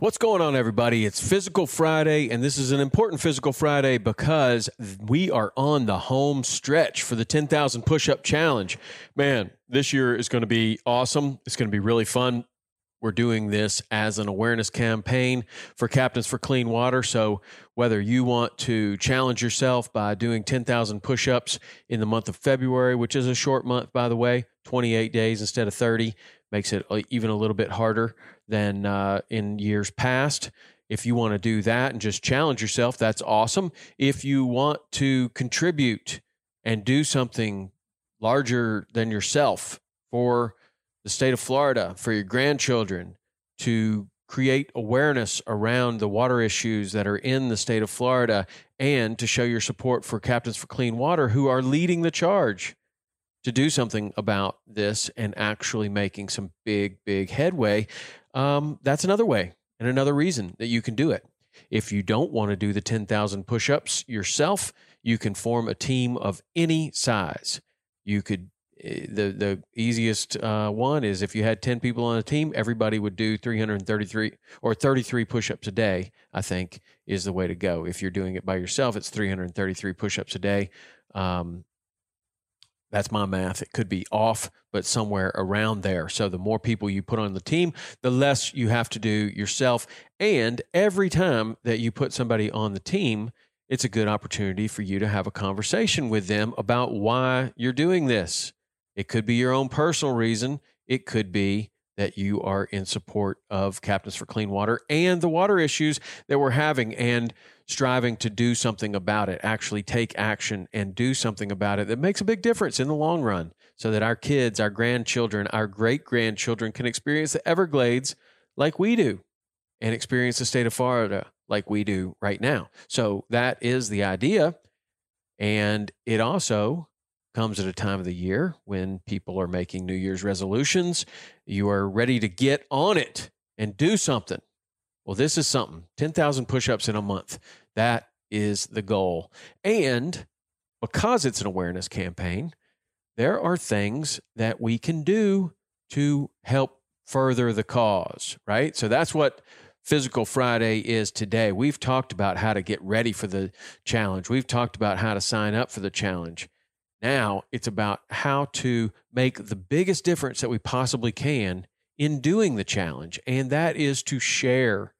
What's going on, everybody? It's Physical Friday, and this is an important Physical Friday because we are on the home stretch for the 10,000 push up challenge. Man, this year is going to be awesome. It's going to be really fun. We're doing this as an awareness campaign for Captains for Clean Water. So, whether you want to challenge yourself by doing 10,000 push ups in the month of February, which is a short month, by the way, 28 days instead of 30, makes it even a little bit harder than uh, in years past. If you want to do that and just challenge yourself, that's awesome. If you want to contribute and do something larger than yourself for the state of Florida, for your grandchildren, to create awareness around the water issues that are in the state of Florida, and to show your support for Captains for Clean Water who are leading the charge to do something about this and actually making some big, big headway, um, that's another way and another reason that you can do it. If you don't want to do the 10,000 push ups yourself, you can form a team of any size. You could, the, the easiest uh, one is if you had 10 people on a team, everybody would do 333 or 33 push ups a day, I think is the way to go. If you're doing it by yourself, it's 333 push ups a day. Um, that's my math. It could be off, but somewhere around there. So the more people you put on the team, the less you have to do yourself. And every time that you put somebody on the team, it's a good opportunity for you to have a conversation with them about why you're doing this. It could be your own personal reason. It could be that you are in support of Captains for Clean Water and the water issues that we're having. And striving to do something about it, actually take action and do something about it that makes a big difference in the long run so that our kids, our grandchildren, our great grandchildren can experience the Everglades like we do and experience the state of Florida like we do right now. So that is the idea. And it also comes at a time of the year when people are making New Year's resolutions. You are ready to get on it and do something. Well, this is something 10,000 push ups in a month. That is the goal. And because it's an awareness campaign, there are things that we can do to help further the cause, right? So that's what Physical Friday is today. We've talked about how to get ready for the challenge, we've talked about how to sign up for the challenge. Now it's about how to make the biggest difference that we possibly can in doing the challenge, and that is to share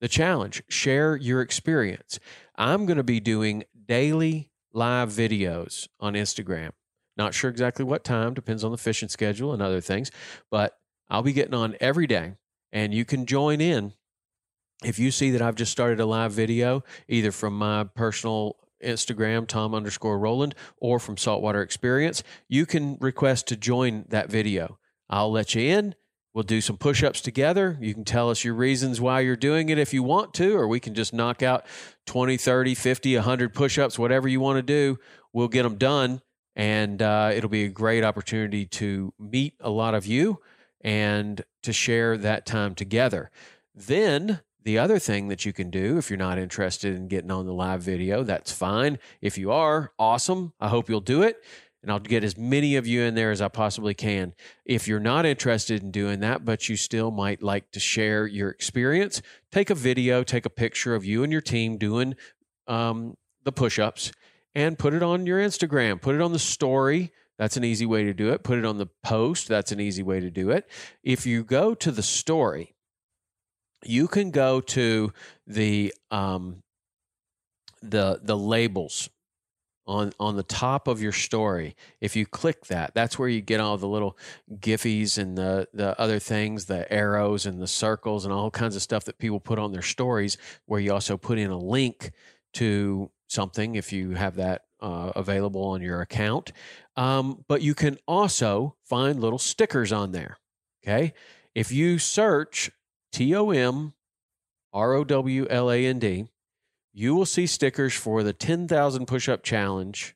the challenge. Share your experience. I'm going to be doing daily live videos on Instagram. Not sure exactly what time, depends on the fishing schedule and other things, but I'll be getting on every day and you can join in. If you see that I've just started a live video, either from my personal Instagram, Tom underscore Rowland, or from Saltwater Experience, you can request to join that video. I'll let you in. We'll do some push ups together. You can tell us your reasons why you're doing it if you want to, or we can just knock out 20, 30, 50, 100 push ups, whatever you want to do. We'll get them done. And uh, it'll be a great opportunity to meet a lot of you and to share that time together. Then, the other thing that you can do if you're not interested in getting on the live video, that's fine. If you are, awesome. I hope you'll do it and I'll get as many of you in there as I possibly can. If you're not interested in doing that, but you still might like to share your experience, take a video, take a picture of you and your team doing um, the push ups and put it on your Instagram, put it on the story. That's an easy way to do it. Put it on the post. That's an easy way to do it. If you go to the story, you can go to the um, the the labels on on the top of your story. If you click that that's where you get all the little giffies and the the other things the arrows and the circles and all kinds of stuff that people put on their stories where you also put in a link to something if you have that uh, available on your account. Um, but you can also find little stickers on there okay? If you search t-o-m r-o-w-l-a-n-d you will see stickers for the 10,000 push up challenge.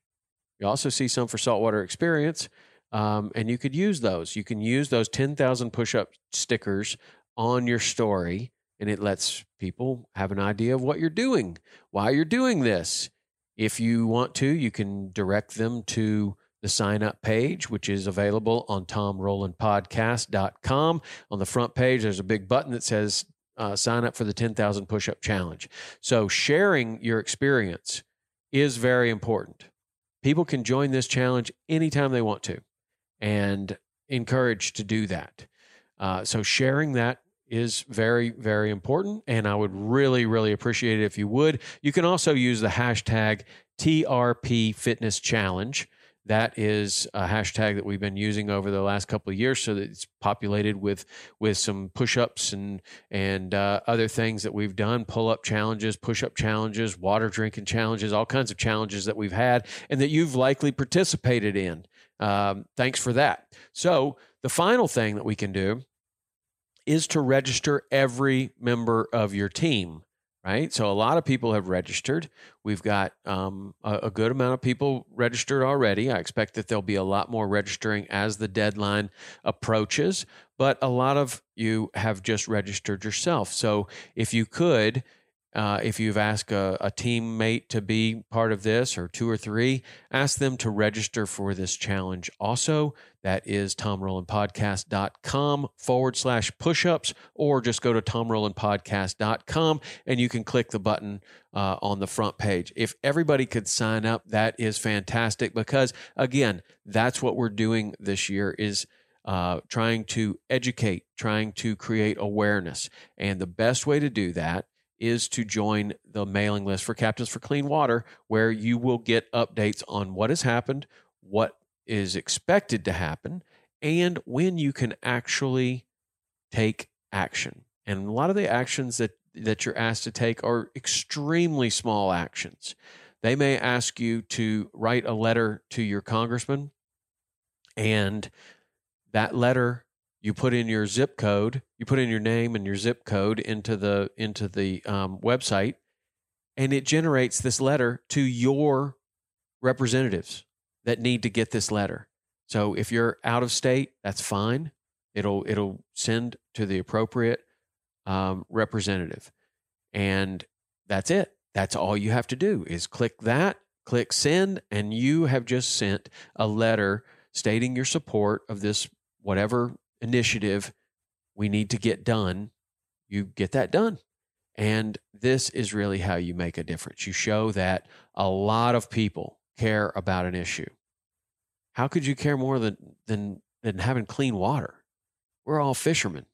You also see some for saltwater experience, um, and you could use those. You can use those 10,000 push up stickers on your story, and it lets people have an idea of what you're doing, why you're doing this. If you want to, you can direct them to the sign up page, which is available on tomrowlandpodcast.com. On the front page, there's a big button that says uh, sign up for the 10,000 push up challenge. So, sharing your experience is very important. People can join this challenge anytime they want to and encouraged to do that. Uh, so, sharing that is very, very important. And I would really, really appreciate it if you would. You can also use the hashtag TRP Fitness Challenge that is a hashtag that we've been using over the last couple of years so that it's populated with with some push-ups and and uh, other things that we've done pull-up challenges push-up challenges water drinking challenges all kinds of challenges that we've had and that you've likely participated in. Um, thanks for that. So the final thing that we can do is to register every member of your team right? So a lot of people have registered. We've got um, a, a, good amount of people registered already. I expect that there'll be a lot more registering as the deadline approaches, but a lot of you have just registered yourself. So if you could, uh, if you've asked a, a, teammate to be part of this or two or three, ask them to register for this challenge. Also, that is tomrowlandpodcast.com forward slash pushups, or just go to tomrowlandpodcast.com and you can click the button uh, on the front page. If everybody could sign up, that is fantastic because, again, that's what we're doing this year is uh, trying to educate, trying to create awareness. And the best way to do that is to join the mailing list for Captains for Clean Water, where you will get updates on what has happened, what is expected to happen, and when you can actually take action. And a lot of the actions that, that you're asked to take are extremely small actions. They may ask you to write a letter to your congressman, and that letter you put in your zip code, you put in your name and your zip code into the into the um, website, and it generates this letter to your representatives that need to get this letter. So if you're out of state, that's fine. It'll it'll send to the appropriate um, representative, and that's it. That's all you have to do is click that, click send, and you have just sent a letter stating your support of this whatever initiative we need to get done, you get that done. And this is really how you make a difference. You show that a lot of people care about an issue. How could you care more than, than, than having clean water? We're all fishermen.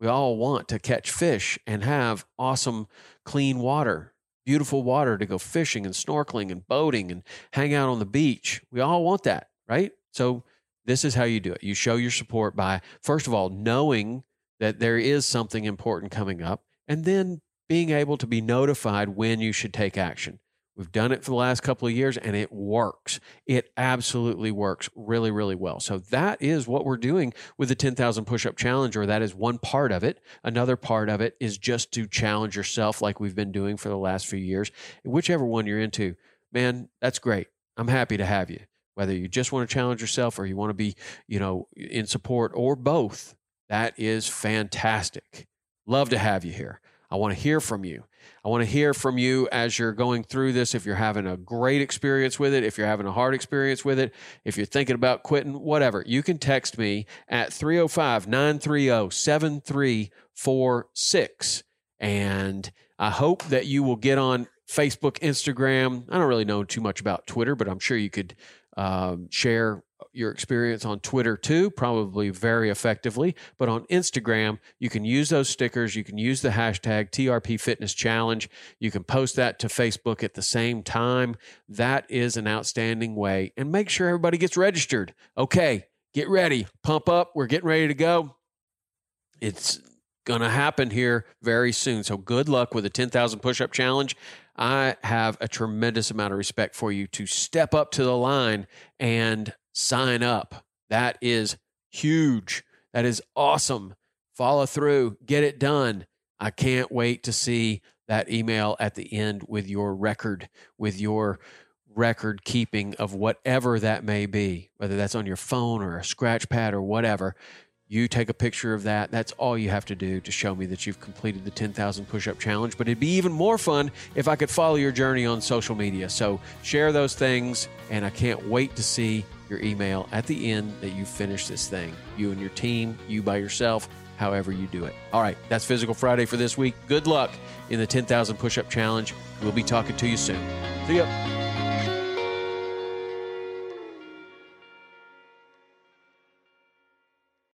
We all want to catch fish and have awesome, clean water, beautiful water to go fishing and snorkeling and boating and hang out on the beach. We all want that, right? So this is how you do it. You show your support by, first of all, knowing that there is something important coming up, and then being able to be notified when you should take action. We've done it for the last couple of years and it works. It absolutely works really, really well. So that is what we're doing with the 10,000 push up challenge, or that is one part of it. Another part of it is just to challenge yourself like we've been doing for the last few years. Whichever one you're into, man, that's great. I'm happy to have you. Whether you just want to challenge yourself or you want to be, you know, in support or both, that is fantastic. Love to have you here. I want to hear from you. I want to hear from you as you're going through this. If you're having a great experience with it, if you're having a hard experience with it, if you're thinking about quitting, whatever, you can text me at 305 930 7346. And I hope that you will get on Facebook, Instagram. I don't really know too much about Twitter, but I'm sure you could um, share your experience on Twitter too, probably very effectively. But on Instagram, you can use those stickers. You can use the hashtag TRP Fitness Challenge. You can post that to Facebook at the same time. That is an outstanding way. And make sure everybody gets registered. Okay, get ready, pump up. We're getting ready to go. It's going to happen here very soon. So good luck with the 10,000 push up challenge. I have a tremendous amount of respect for you to step up to the line and sign up. That is huge. That is awesome. Follow through, get it done. I can't wait to see that email at the end with your record, with your record keeping of whatever that may be, whether that's on your phone or a scratch pad or whatever. You take a picture of that. That's all you have to do to show me that you've completed the 10,000 push up challenge. But it'd be even more fun if I could follow your journey on social media. So share those things, and I can't wait to see your email at the end that you finish this thing. You and your team, you by yourself, however you do it. All right, that's Physical Friday for this week. Good luck in the 10,000 push up challenge. We'll be talking to you soon. See ya.